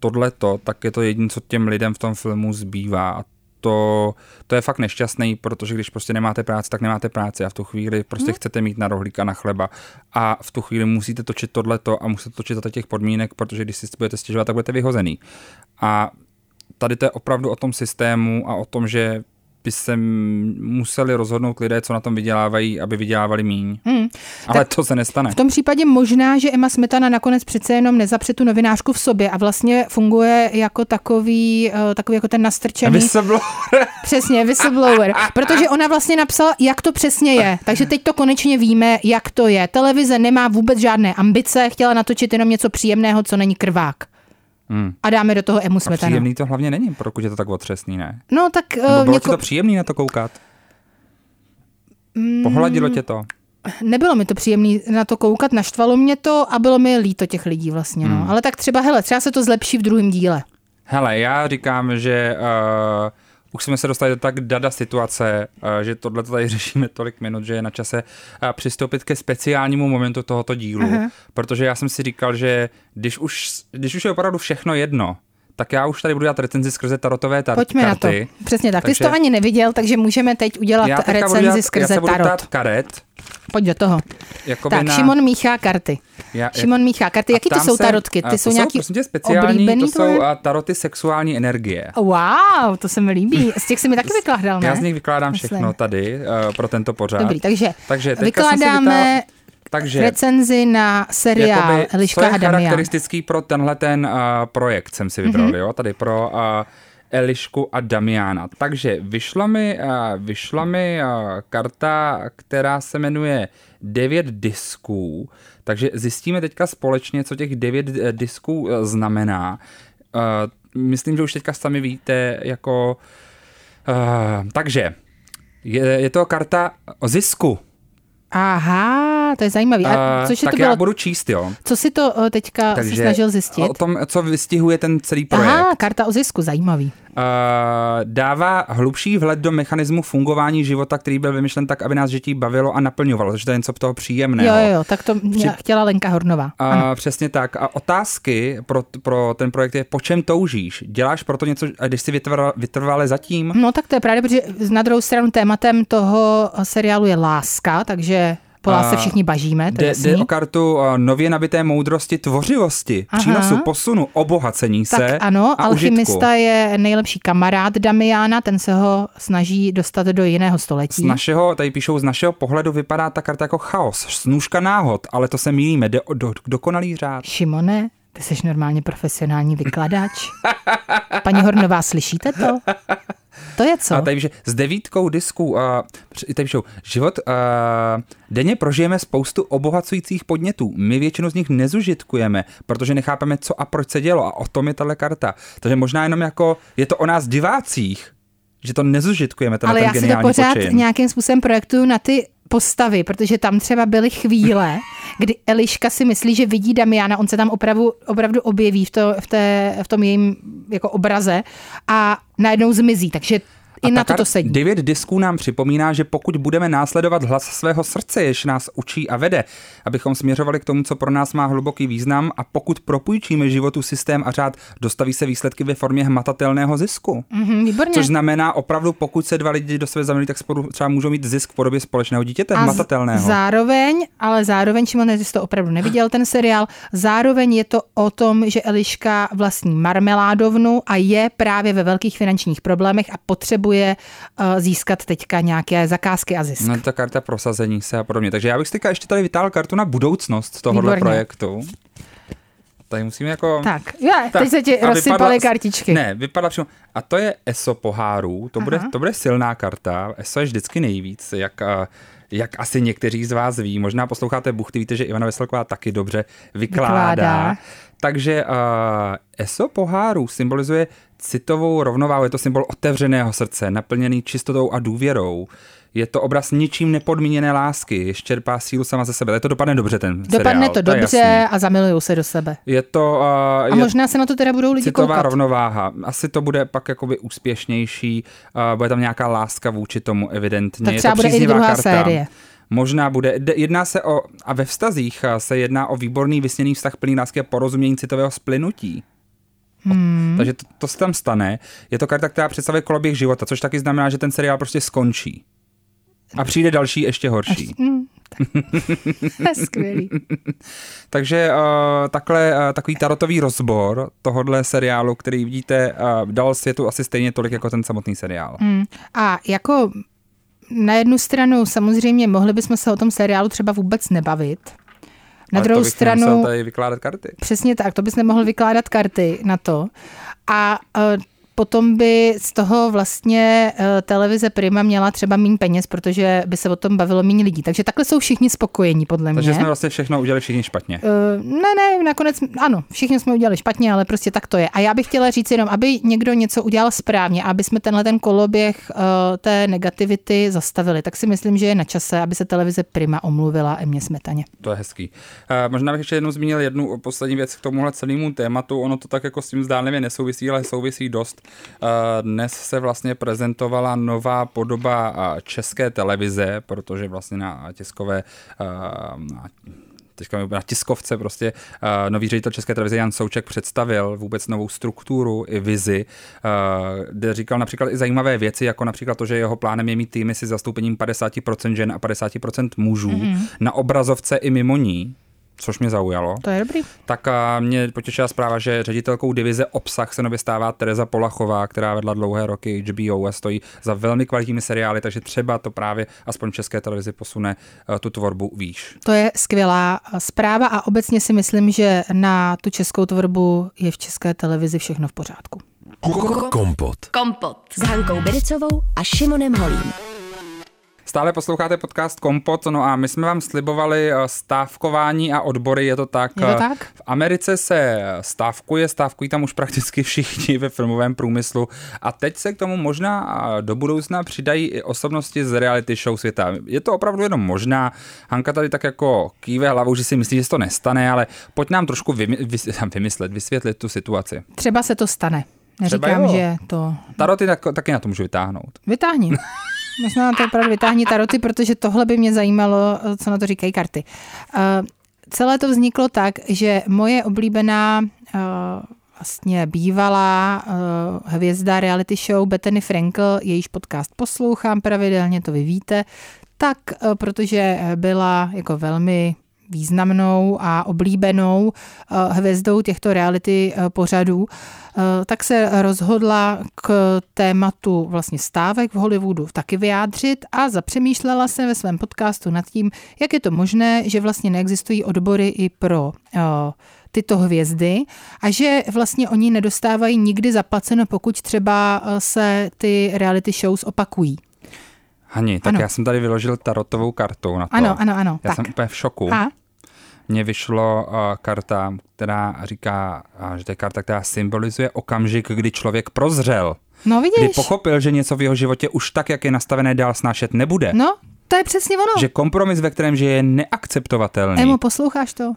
Speaker 1: tohleto, tak je to jediné, co těm lidem v tom filmu zbývá. A to, to je fakt nešťastný, protože když prostě nemáte práci, tak nemáte práci a v tu chvíli prostě hmm. chcete mít na rohlíka na chleba a v tu chvíli musíte točit tohleto a musíte točit za těch podmínek, protože když si budete stěžovat, tak budete vyhozený. A tady to je opravdu o tom systému a o tom, že by se museli rozhodnout lidé, co na tom vydělávají, aby vydělávali míň. Hmm. Ale to se nestane.
Speaker 2: V tom případě možná, že Emma Smetana nakonec přece jenom nezapře tu novinářku v sobě a vlastně funguje jako takový, eh, takový jako ten nastrčený...
Speaker 1: Whistleblower.
Speaker 2: Přesně, whistleblower. Protože ona vlastně napsala, jak to přesně je. Takže teď to konečně víme, jak to je. Televize nemá vůbec žádné ambice, chtěla natočit jenom něco příjemného, co není krvák. Hmm. A dáme do toho emu smetanu.
Speaker 1: A příjemný to hlavně není, pokud je to tak otřesný, ne?
Speaker 2: No tak...
Speaker 1: Nebo bylo něko... ti to příjemný na to koukat? Mm. Pohladilo tě to?
Speaker 2: Nebylo mi to příjemné na to koukat, naštvalo mě to a bylo mi líto těch lidí vlastně. No. Hmm. Ale tak třeba, hele, třeba se to zlepší v druhém díle.
Speaker 1: Hele, já říkám, že uh, už jsme se dostali do tak dada situace, uh, že tohle tady řešíme tolik minut, že je na čase uh, přistoupit ke speciálnímu momentu tohoto dílu, uh-huh. protože já jsem si říkal, že když už, když už je opravdu všechno jedno, tak já už tady budu dělat recenzi skrze tarotové tar-
Speaker 2: Pojďme
Speaker 1: karty.
Speaker 2: na to. Přesně tak. Takže... Ty jsi to ani neviděl, takže můžeme teď udělat já recenzi dělat, skrze
Speaker 1: já se
Speaker 2: tarot.
Speaker 1: karet.
Speaker 2: Pojď do toho. Jakoby tak, na... Šimon míchá karty. Já, Šimon míchá karty. Jaký to jsou se, tarotky? Ty jsou nějaký
Speaker 1: jsou, speciální, to jsou tvoje? taroty sexuální energie.
Speaker 2: Wow, to se mi líbí. Z těch se mi taky vykládal, ne?
Speaker 1: Já z nich vykládám Myslím. všechno tady uh, pro tento pořád.
Speaker 2: Dobrý, takže, takže vykládáme takže recenzi na seriál Eliška a Damian.
Speaker 1: charakteristický pro tenhle ten uh, projekt jsem si vybral, mm-hmm. jo, tady pro uh, Elišku a Damiana. Takže vyšla mi, uh, vyšla mi uh, karta, která se jmenuje 9 disků, takže zjistíme teďka společně, co těch 9 uh, disků znamená. Myslím, že už teďka sami víte, jako... Takže, je to karta o zisku.
Speaker 2: Aha, to je zajímavý. A
Speaker 1: což tak
Speaker 2: to
Speaker 1: bylo? já budu číst, jo.
Speaker 2: Co si to uh, teďka Takže snažil zjistit?
Speaker 1: O tom, co vystihuje ten celý projekt.
Speaker 2: Aha, karta o zisku, zajímavý. Uh,
Speaker 1: dává hlubší vhled do mechanismu fungování života, který byl vymyšlen tak, aby nás žití bavilo a naplňovalo, takže to je něco toho příjemného.
Speaker 2: Jo, jo, tak to Při... chtěla Lenka Hornová.
Speaker 1: Uh, přesně tak. A otázky pro, pro ten projekt je, po čem toužíš? Děláš proto něco, když si vytrval, vytrvale zatím?
Speaker 2: No tak to je právě, protože na druhou stranu tématem toho seriálu je láska, takže po se všichni bažíme.
Speaker 1: Jde, jde o kartu nově nabité moudrosti, tvořivosti, Aha. přínosu, posunu, obohacení
Speaker 2: tak
Speaker 1: se.
Speaker 2: ano,
Speaker 1: a
Speaker 2: alchymista
Speaker 1: užitku.
Speaker 2: je nejlepší kamarád Damiana, ten se ho snaží dostat do jiného století.
Speaker 1: Z našeho, tady píšou, z našeho pohledu vypadá ta karta jako chaos, snůžka náhod, ale to se mýlíme, jde o do, dokonalý řád.
Speaker 2: Šimone, ty jsi normálně profesionální vykladač. Paní Hornová, slyšíte to? To je co?
Speaker 1: A tady že s devítkou disků, uh, tady píšou, život, uh, denně prožijeme spoustu obohacujících podnětů. My většinu z nich nezužitkujeme, protože nechápeme, co a proč se dělo a o tom je tahle karta. Takže možná jenom jako, je to o nás divácích, že to nezužitkujeme, ten
Speaker 2: Ale
Speaker 1: ten
Speaker 2: já si to pořád
Speaker 1: počin.
Speaker 2: nějakým způsobem projektuju na ty postavy, protože tam třeba byly chvíle, kdy Eliška si myslí, že vidí Damiana, on se tam opravdu, opravdu objeví v, to, v, té, v tom jejím jako obraze a najednou zmizí, takže i a na to to sedí.
Speaker 1: Devět disků nám připomíná, že pokud budeme následovat hlas svého srdce, jež nás učí a vede, abychom směřovali k tomu, co pro nás má hluboký význam a pokud propůjčíme životu systém a řád, dostaví se výsledky ve formě hmatatelného zisku.
Speaker 2: Mm-hmm, výborně.
Speaker 1: Což znamená opravdu, pokud se dva lidi do sebe zamilují, tak spolu třeba můžou mít zisk v podobě společného dítěte, a hmatatelného.
Speaker 2: Zároveň, ale zároveň, Šimon, jsi to opravdu neviděl ten seriál, zároveň je to o tom, že Eliška vlastní marmeládovnu a je právě ve velkých finančních problémech a potřebuje potřebuje uh, získat teďka nějaké zakázky a zisk.
Speaker 1: No ta karta prosazení se a podobně. Takže já bych teďka ještě tady vytáhl kartu na budoucnost tohohle Výborně. projektu. Tady musíme jako...
Speaker 2: Tak, já, tak, teď se ti rozsypaly vypadla, kartičky.
Speaker 1: Ne, vypadá přímo. A to je ESO pohárů, to bude, to bude silná karta. ESO je vždycky nejvíc, jak, eh, jak asi někteří z vás ví. Možná posloucháte Buchty, víte, že Ivana Veselková taky dobře vykládá. vykládá. Takže uh, ESO pohárů symbolizuje citovou rovnováhu, je to symbol otevřeného srdce, naplněný čistotou a důvěrou. Je to obraz ničím nepodmíněné lásky, ještě čerpá sílu sama ze sebe. Je to dopadne dobře ten
Speaker 2: Dopadne
Speaker 1: seriál,
Speaker 2: to, to dobře a zamilují se do sebe.
Speaker 1: Je to... Uh,
Speaker 2: a
Speaker 1: je
Speaker 2: možná se na to teda budou lidi
Speaker 1: citová
Speaker 2: koukat.
Speaker 1: rovnováha. Asi to bude pak jakoby úspěšnější, uh, bude tam nějaká láska vůči tomu evidentně.
Speaker 2: Tak třeba
Speaker 1: je to
Speaker 2: bude i druhá karta. série.
Speaker 1: Možná bude. Jedná se o, a ve vztazích se jedná o výborný vysněný vztah plný lásky a porozumění citového splynutí. Hmm. Takže to, to se tam stane. Je to karta, která představuje koloběh života, což taky znamená, že ten seriál prostě skončí. A přijde další ještě horší.
Speaker 2: Až, mm, Skvělý.
Speaker 1: Takže uh, takhle, uh, takový tarotový rozbor tohohle seriálu, který vidíte, uh, dal světu asi stejně tolik jako ten samotný seriál.
Speaker 2: Mm. A jako na jednu stranu samozřejmě mohli bychom se o tom seriálu třeba vůbec nebavit. Na
Speaker 1: Ale
Speaker 2: druhou
Speaker 1: to bych
Speaker 2: stranu...
Speaker 1: tady vykládat karty.
Speaker 2: Přesně tak, to bys nemohl vykládat karty na to. A uh, potom by z toho vlastně uh, televize Prima měla třeba méně peněz, protože by se o tom bavilo méně lidí. Takže takhle jsou všichni spokojení, podle
Speaker 1: Takže
Speaker 2: mě.
Speaker 1: jsme vlastně všechno udělali všichni špatně.
Speaker 2: Uh, ne, ne, nakonec, ano, všichni jsme udělali špatně, ale prostě tak to je. A já bych chtěla říct jenom, aby někdo něco udělal správně, aby jsme tenhle ten koloběh uh, té negativity zastavili, tak si myslím, že je na čase, aby se televize Prima omluvila Emě Smetaně.
Speaker 1: To je hezký. Uh, možná bych ještě jednou zmínil jednu poslední věc k tomuhle celému tématu. Ono to tak jako s tím zdánlivě nesouvisí, ale souvisí dost. Uh, dnes se vlastně prezentovala nová podoba uh, české televize, protože vlastně na tiskové na teďka na tiskovce prostě uh, nový ředitel České televize Jan Souček představil vůbec novou strukturu i vizi, uh, kde říkal například i zajímavé věci, jako například to, že jeho plánem je mít týmy si zastoupením 50% žen a 50% mužů mm-hmm. na obrazovce i mimo ní, což mě zaujalo.
Speaker 2: To je dobrý.
Speaker 1: Tak a mě potěšila zpráva, že ředitelkou divize obsah se nově stává Tereza Polachová, která vedla dlouhé roky HBO a stojí za velmi kvalitními seriály, takže třeba to právě aspoň v české televizi posune uh, tu tvorbu výš.
Speaker 2: To je skvělá zpráva a obecně si myslím, že na tu českou tvorbu je v české televizi všechno v pořádku.
Speaker 5: Kompot.
Speaker 3: Kompot.
Speaker 4: S Hankou Bericovou a Šimonem Holím.
Speaker 1: Stále posloucháte podcast Kompot, no a my jsme vám slibovali eh, stávkování a odbory, je to tak.
Speaker 2: Je to
Speaker 1: eh,
Speaker 2: tak?
Speaker 1: V Americe se stávkuje, stávkují tam už prakticky všichni ve filmovém průmyslu a teď se k tomu možná eh, do budoucna přidají i osobnosti z reality show světa. Je to opravdu jenom možná. Hanka tady tak jako kýve hlavou, že si myslí, že se to nestane, ale pojď nám trošku vymy- vys- vymyslet, vysvětlit tu situaci.
Speaker 2: Třeba se to stane. Neříkám, že to
Speaker 1: Taroty tak, taky na to můžu vytáhnout.
Speaker 2: Vytáhni. Možná to opravdu vytáhni taroty, protože tohle by mě zajímalo, co na to říkají karty. Uh, celé to vzniklo tak, že moje oblíbená uh, vlastně bývalá uh, hvězda reality show Bethany Frankel, jejíž podcast poslouchám pravidelně, to vy víte, tak uh, protože byla jako velmi významnou a oblíbenou uh, hvězdou těchto reality uh, pořadů, uh, tak se rozhodla k tématu vlastně stávek v Hollywoodu taky vyjádřit a zapřemýšlela se ve svém podcastu nad tím, jak je to možné, že vlastně neexistují odbory i pro tyto hvězdy a že vlastně oni nedostávají nikdy zaplaceno, pokud třeba se ty reality shows opakují.
Speaker 1: Hani, tak
Speaker 2: Ano.
Speaker 1: já jsem tady vyložil tarotovou kartu na to.
Speaker 2: Ano, ano, ano.
Speaker 1: Já
Speaker 2: tak.
Speaker 1: jsem úplně v šoku.
Speaker 2: A?
Speaker 1: Mně vyšlo uh, karta, která říká, uh, že to je karta, která symbolizuje okamžik, kdy člověk prozřel.
Speaker 2: No
Speaker 1: Kdy
Speaker 2: vidíš.
Speaker 1: pochopil, že něco v jeho životě už tak, jak je nastavené, dál snášet nebude.
Speaker 2: No, to je přesně ono.
Speaker 1: Že kompromis, ve kterém žije, je neakceptovatelný.
Speaker 2: Emo, posloucháš to?
Speaker 1: Uh,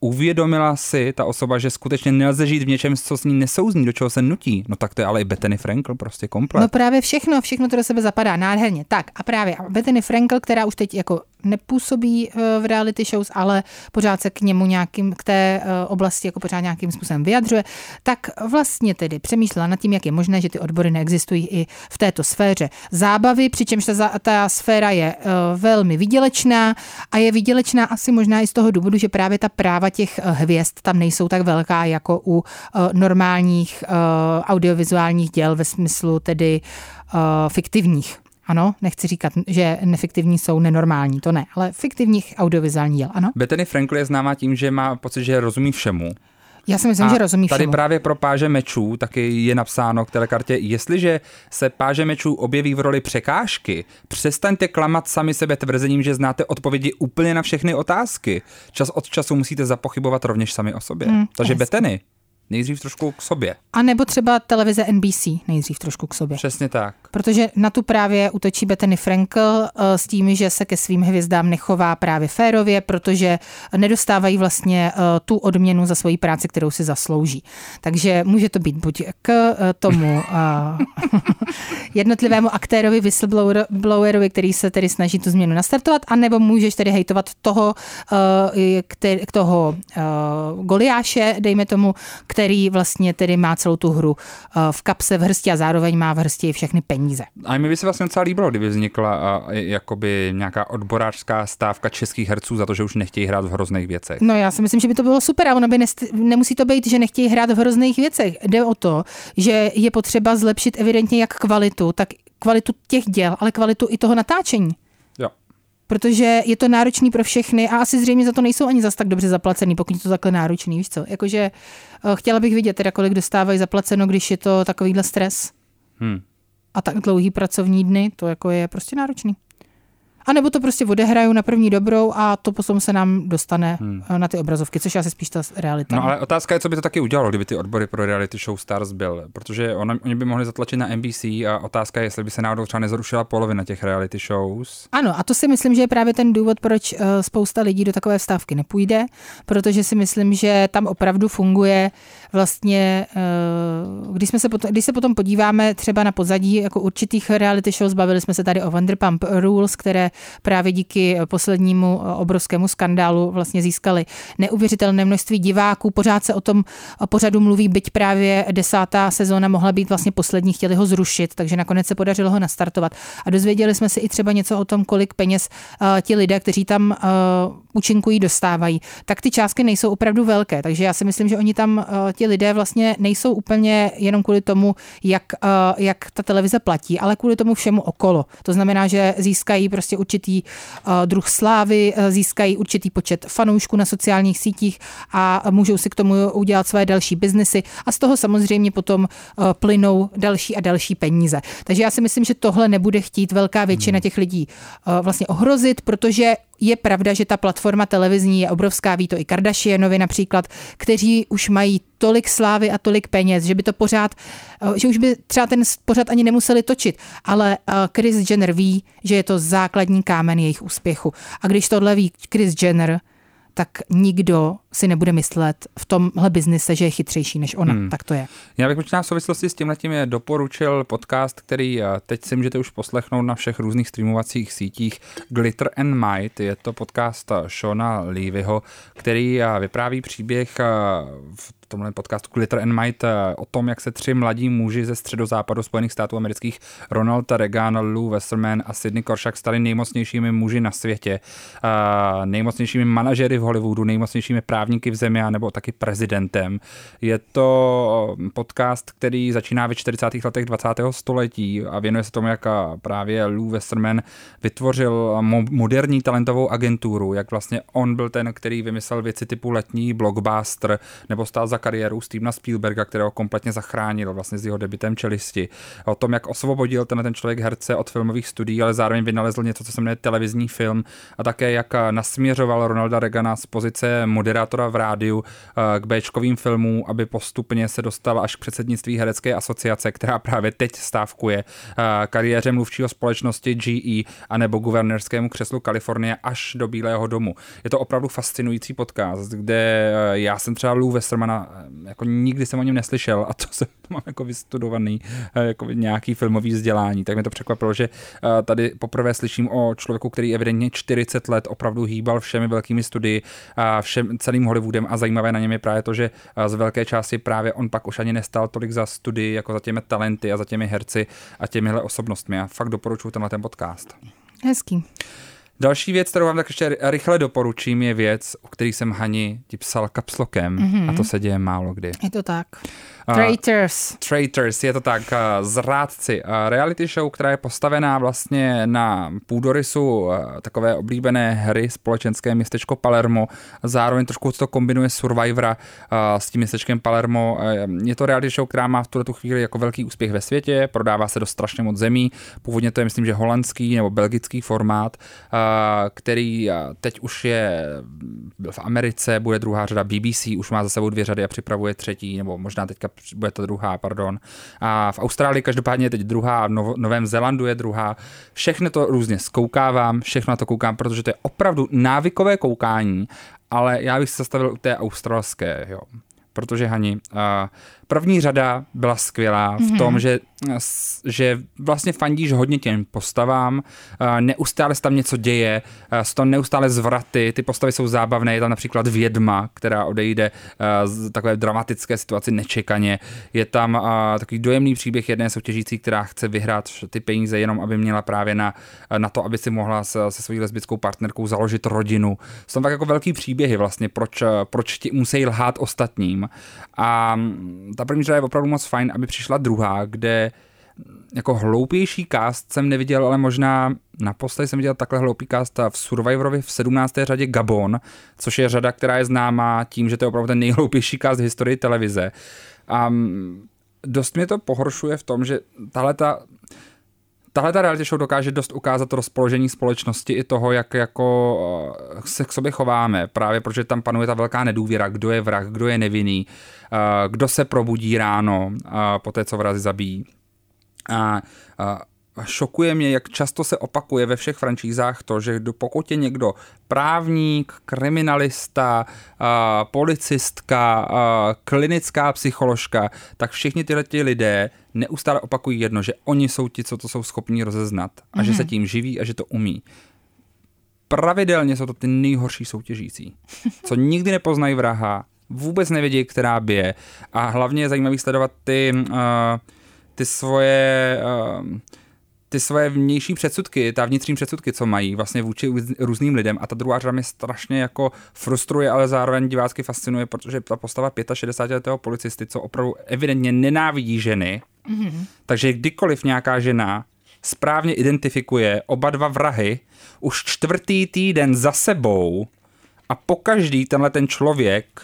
Speaker 1: uvědomila si ta osoba, že skutečně nelze žít v něčem, co s ní nesouzní, do čeho se nutí. No tak to je ale i Bethany Frankl prostě komplet.
Speaker 2: No právě všechno, všechno to do sebe zapadá nádherně. Tak a právě Bethany Frankel, která už teď jako nepůsobí eh, v reality shows, ale pořád se k němu nějakým, k té eh, oblasti jako pořád nějakým způsobem vyjadřuje, tak vlastně tedy přemýšlela nad tím, jak je možné, že ty odbory neexistují i v této sféře zábavy, přičemž ta, ta sféra je eh, velmi výdělečná a je výdělečná asi možná i z toho důvodu, že právě ta práva těch hvězd tam nejsou tak velká jako u normálních audiovizuálních děl ve smyslu tedy fiktivních. Ano, nechci říkat, že nefiktivní jsou nenormální, to ne, ale fiktivních audiovizuálních děl, ano.
Speaker 1: Bethany Frankl je známá tím, že má pocit, že rozumí všemu.
Speaker 2: Já si myslím, že rozumí
Speaker 1: tady
Speaker 2: všemu.
Speaker 1: právě pro páže mečů taky je napsáno k té kartě, jestliže se páže mečů objeví v roli překážky, přestaňte klamat sami sebe tvrzením, že znáte odpovědi úplně na všechny otázky. Čas od času musíte zapochybovat rovněž sami o sobě.
Speaker 2: Hmm,
Speaker 1: Takže. Bethany, nejdřív trošku k sobě.
Speaker 2: A nebo třeba televize NBC nejdřív trošku k sobě.
Speaker 1: Přesně tak.
Speaker 2: Protože na tu právě útočí Bethany Frankel eh, s tím, že se ke svým hvězdám nechová právě férově, protože nedostávají vlastně eh, tu odměnu za svoji práci, kterou si zaslouží. Takže může to být buď k eh, tomu jednotlivému aktérovi, whistleblowerovi, který se tedy snaží tu změnu nastartovat, anebo můžeš tedy hejtovat toho, který, toho Goliáše, dejme tomu, který vlastně tedy má celou tu hru v kapse v hrsti a zároveň má v hrsti všechny peníze.
Speaker 1: A mi by se vlastně docela líbilo, kdyby vznikla a, jakoby nějaká odborářská stávka českých herců za to, že už nechtějí hrát v hrozných věcech.
Speaker 2: No já si myslím, že by to bylo super a ono by nest- nemusí to být, že nechtějí hrát v hrozných věcech. Jde o to, že je potřeba zlepšit evidentně jak kvalitu, tak kvalitu těch děl, ale kvalitu i toho natáčení.
Speaker 1: Jo.
Speaker 2: Protože je to náročný pro všechny a asi zřejmě za to nejsou ani zas tak dobře zaplacený, pokud je to takhle náročný, víš co? Jakože eh, chtěla bych vidět teda, kolik dostávají zaplaceno, když je to takovýhle stres.
Speaker 1: Hmm.
Speaker 2: A tak dlouhý pracovní dny, to jako je prostě náročný. A nebo to prostě odehraju na první dobrou a to potom se nám dostane hmm. na ty obrazovky, což je asi spíš ta realita.
Speaker 1: No ale otázka je, co by to taky udělalo, kdyby ty odbory pro reality show Stars byl, protože on, oni by mohli zatlačit na NBC a otázka je, jestli by se náhodou třeba nezrušila polovina těch reality shows.
Speaker 2: Ano, a to si myslím, že je právě ten důvod, proč eh, spousta lidí do takové stávky nepůjde, protože si myslím, že tam opravdu funguje vlastně, eh, když, jsme se potom, když se potom podíváme třeba na pozadí jako určitých reality shows, bavili jsme se tady o Vanderpump Rules, které právě díky poslednímu obrovskému skandálu vlastně získali neuvěřitelné množství diváků. Pořád se o tom pořadu mluví, byť právě desátá sezóna mohla být vlastně poslední, chtěli ho zrušit, takže nakonec se podařilo ho nastartovat. A dozvěděli jsme si i třeba něco o tom, kolik peněz uh, ti lidé, kteří tam účinkují, dostávají. Tak ty částky nejsou opravdu velké, takže já si myslím, že oni tam ti lidé vlastně nejsou úplně jenom kvůli tomu, jak, uh, jak ta televize platí, ale kvůli tomu všemu okolo. To znamená, že získají prostě určitý uh, druh slávy, uh, získají určitý počet fanoušků na sociálních sítích a můžou si k tomu udělat své další biznesy a z toho samozřejmě potom plynou další a další peníze. Takže já si myslím, že tohle nebude chtít velká většina těch lidí vlastně ohrozit, protože je pravda, že ta platforma televizní je obrovská, ví to i Kardashianovi například, kteří už mají tolik slávy a tolik peněz, že by to pořád, eh, že už by třeba ten pořád ani nemuseli točit, ale eh, Chris Jenner ví, že je to základní kámen jejich úspěchu. A když tohle ví Chris Jenner, tak nikdo si nebude myslet v tomhle biznise, že je chytřejší než ona. Hmm. Tak to je.
Speaker 1: Já bych možná v souvislosti s tímhletím je doporučil podcast, který eh, teď si můžete už poslechnout na všech různých streamovacích sítích. Glitter and Might je to podcast Shona Levyho, který vypráví příběh v tomhle podcastu Glitter and Might eh, o tom, jak se tři mladí muži ze středozápadu Spojených států amerických, Ronald Reagan, Lou Westerman a Sidney Korshak, stali nejmocnějšími muži na světě, eh, nejmocnějšími manažery v Hollywoodu, nejmocnějšími právníky v zemi, nebo taky prezidentem. Je to podcast, který začíná ve 40. letech 20. století a věnuje se tomu, jak právě Lou Westerman vytvořil moderní talentovou agenturu, jak vlastně on byl ten, který vymyslel věci typu letní blockbuster, nebo stál za kariéru Stevena Spielberga, kterého kompletně zachránil vlastně s jeho debitem Čelisti. O tom, jak osvobodil ten, ten člověk herce od filmových studií, ale zároveň vynalezl něco, co se jmenuje televizní film a také jak nasměřoval Ronalda Reagana z pozice moderátora v rádiu eh, k Bčkovým filmům, aby postupně se dostal až k předsednictví herecké asociace, která právě teď stávkuje eh, kariéře mluvčího společnosti GE a nebo guvernérskému křeslu Kalifornie až do Bílého domu. Je to opravdu fascinující podcast, kde eh, já jsem třeba Lou Westermana jako nikdy jsem o něm neslyšel a to jsem mám jako vystudovaný jako nějaký filmový vzdělání, tak mě to překvapilo, že tady poprvé slyším o člověku, který evidentně 40 let opravdu hýbal všemi velkými studii a všem celým Hollywoodem a zajímavé na něm je právě to, že z velké části právě on pak už ani nestal tolik za studii, jako za těmi talenty a za těmi herci a těmihle osobnostmi. A fakt doporučuji tenhle ten podcast.
Speaker 2: Hezký.
Speaker 1: Další věc, kterou vám tak ještě rychle doporučím, je věc, o který jsem Hani ti psal kapslokem mm-hmm. a to se děje málo kdy.
Speaker 2: Je to tak. Traitors.
Speaker 1: Uh, Traitors, je to tak, uh, zrádci. Uh, reality show, která je postavená vlastně na půdorysu uh, takové oblíbené hry společenské městečko Palermo. Zároveň trošku to kombinuje Survivora uh, s tím městečkem Palermo. Uh, je to reality show, která má v tuto chvíli jako velký úspěch ve světě, prodává se do strašně moc zemí. Původně to je, myslím, že holandský nebo belgický formát, uh, který teď už je v Americe, bude druhá řada BBC, už má za sebou dvě řady a připravuje třetí, nebo možná teďka bude to druhá, pardon. A v Austrálii každopádně je teď druhá, v Novém Zélandu je druhá. Všechno to různě zkoukávám, všechno na to koukám, protože to je opravdu návykové koukání, ale já bych se zastavil u té australské, jo. Protože Hani, uh, První řada byla skvělá v tom, že, že vlastně fandíš hodně těm postavám, eh, neustále se tam něco děje, eh, jsou tam neustále zvraty, ty postavy jsou zábavné, je tam například vědma, která odejde eh, z takové dramatické situaci nečekaně, je tam takový dojemný příběh jedné soutěžící, která chce vyhrát ty peníze jenom, aby měla právě na, na to, aby si mohla se, se svojí lesbickou partnerkou založit rodinu. Jsou tam tak jako velký příběhy vlastně, proč, proč ti musí lhát ostatním. A mm, ta první řada je opravdu moc fajn, aby přišla druhá, kde jako hloupější cast jsem neviděl, ale možná naposledy jsem viděl takhle hloupý cast v Survivorovi v 17. řadě Gabon, což je řada, která je známá tím, že to je opravdu ten nejhloupější cast v historii televize. A mm, dost mě to pohoršuje v tom, že tahle ta Tahle ta reality show dokáže dost ukázat to rozpoložení společnosti i toho, jak jako eh, se k sobě chováme, právě protože tam panuje ta velká nedůvěra, kdo je vrah, kdo je nevinný, eh, kdo se probudí ráno eh, po té, co vrazy zabíjí. A, a šokuje mě, jak často se opakuje ve všech franšízách to, že pokud je někdo právník, kriminalista, policistka, klinická psycholožka, tak všichni tyhle ty lidé neustále opakují jedno, že oni jsou ti, co to jsou schopní rozeznat a mm-hmm. že se mhm. tím živí a že to umí. Pravidelně jsou to ty nejhorší soutěžící, co nikdy nepoznají vraha, vůbec nevědí, která bije a hlavně je zajímavý sledovat ty, uh, ty svoje uh, ty svoje vnější předsudky, ta vnitřní předsudky, co mají vlastně vůči různým lidem. A ta druhá řada mě strašně jako frustruje, ale zároveň divácky fascinuje, protože ta postava 65-letého policisty, co opravdu evidentně nenávidí ženy, mm-hmm. takže kdykoliv nějaká žena správně identifikuje oba dva vrahy už čtvrtý týden za sebou a pokaždý tenhle ten člověk,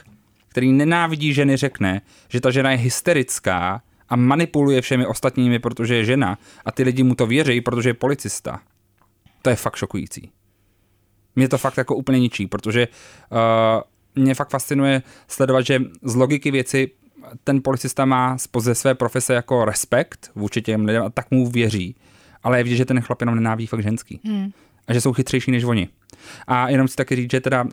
Speaker 1: který nenávidí ženy, řekne, že ta žena je hysterická, a manipuluje všemi ostatními, protože je žena a ty lidi mu to věří, protože je policista. To je fakt šokující. Mě to fakt jako úplně ničí, protože uh, mě fakt fascinuje sledovat, že z logiky věci ten policista má ze své profese jako respekt vůči těm lidem a tak mu věří. Ale je vidět, že ten chlap jenom nenávidí fakt ženský. Hmm a že jsou chytřejší než oni. A jenom si taky říct, že teda uh,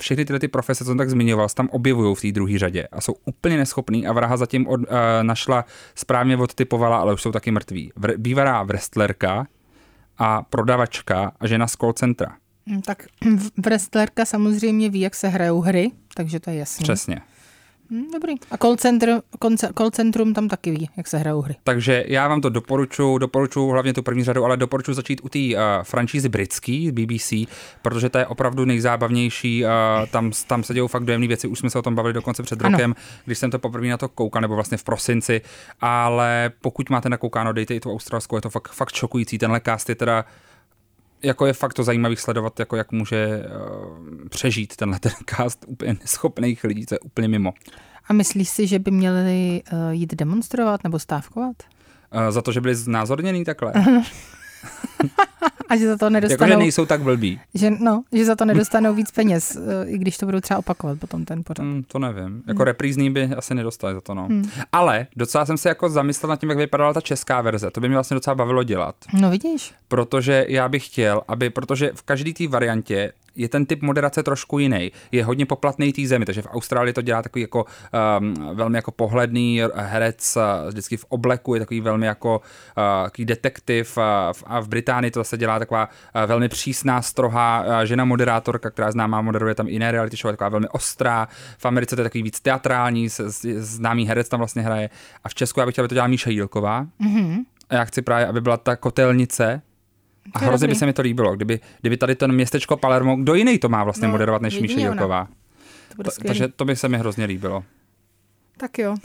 Speaker 1: všechny tyhle ty profese, co jsem tak zmiňoval, se tam objevují v té druhé řadě a jsou úplně neschopný a vraha zatím od, uh, našla, správně odtypovala, ale už jsou taky mrtví. Vr- bývará wrestlerka a prodavačka a žena z call centra.
Speaker 2: Hm, tak wrestlerka samozřejmě ví, jak se hrajou hry, takže to je jasné.
Speaker 1: Přesně.
Speaker 2: Hm, dobrý. A call, center, call centrum tam taky ví, jak se hrajou hry.
Speaker 1: Takže já vám to doporučuji, doporučuji hlavně tu první řadu, ale doporučuji začít u té uh, franšízy britský, BBC, protože to je opravdu nejzábavnější. Uh, tam, tam se dějou fakt dojemné věci, už jsme se o tom bavili dokonce před ano. rokem, když jsem to poprvé na to koukal, nebo vlastně v prosinci, ale pokud máte nakoukáno, dejte i tu australskou, je to fakt, fakt šokující. Tenhle cast je teda jako je fakt to zajímavý sledovat, jako jak může uh, přežít tenhle ten cast úplně neschopných lidí, to je úplně mimo.
Speaker 2: A myslíš si, že by měli uh, jít demonstrovat nebo stávkovat?
Speaker 1: Uh, za to, že byli znázorněný takhle?
Speaker 2: a že za to nedostanou...
Speaker 1: Jako, že nejsou tak blbí.
Speaker 2: Že, no, že za to nedostanou víc peněz, eh, i když to budou třeba opakovat potom ten pořad. Hmm,
Speaker 1: to nevím. Jako hmm. reprízní by asi nedostali za to, no. Hmm. Ale docela jsem se jako zamyslel nad tím, jak vypadala ta česká verze. To by mě vlastně docela bavilo dělat.
Speaker 2: No vidíš.
Speaker 1: Protože já bych chtěl, aby, protože v každé té variantě je ten typ moderace trošku jiný. Je hodně poplatný té zemi, takže v Austrálii to dělá takový jako um, velmi jako pohledný herec, uh, vždycky v obleku, je takový velmi jako uh, takový detektiv uh, a v Británii to zase dělá taková uh, velmi přísná, strohá uh, žena moderátorka, která známá, moderuje tam jiné reality show, taková velmi ostrá. V Americe to je takový víc teatrální, známý herec tam vlastně hraje. A v Česku já bych chtěl, aby to dělala Míša Jílková. Mm-hmm. A já chci právě, aby byla ta kotelnice, a to hrozně by se mi to líbilo, kdyby, kdyby tady ten městečko Palermo, kdo jiný to má vlastně no, moderovat než Míše Jílková. To takže to by se mi hrozně líbilo.
Speaker 2: Tak jo.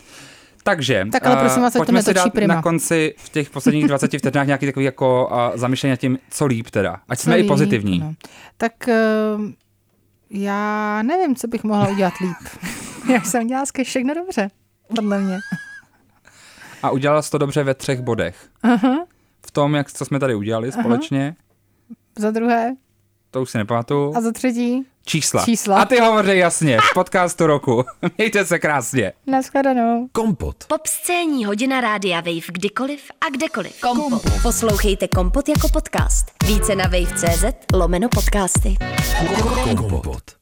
Speaker 1: Takže,
Speaker 2: tak ale prosím vás,
Speaker 1: pojďme
Speaker 2: to si dát
Speaker 1: prima. na konci v těch posledních 20 vteřinách nějaký takový jako uh, zamýšlení nad tím, co líp teda. Ať co jsme líp, i pozitivní. No.
Speaker 2: Tak uh, já nevím, co bych mohla udělat líp. já jsem dělala všechno dobře, podle mě.
Speaker 1: A udělala jsi to dobře ve třech bodech. Aha v tom, jak, co jsme tady udělali Aha. společně.
Speaker 2: Za druhé?
Speaker 1: To už si nepamatuju.
Speaker 2: A za třetí?
Speaker 1: Čísla.
Speaker 2: Čísla.
Speaker 1: A ty hovoří jasně v podcastu roku. Mějte se krásně.
Speaker 2: Naschledanou.
Speaker 3: Kompot. Pop scéní hodina rádia Wave kdykoliv a kdekoliv. Kompot. Kompot.
Speaker 4: Poslouchejte Kompot jako podcast. Více na wave.cz lomeno podcasty. Kompot.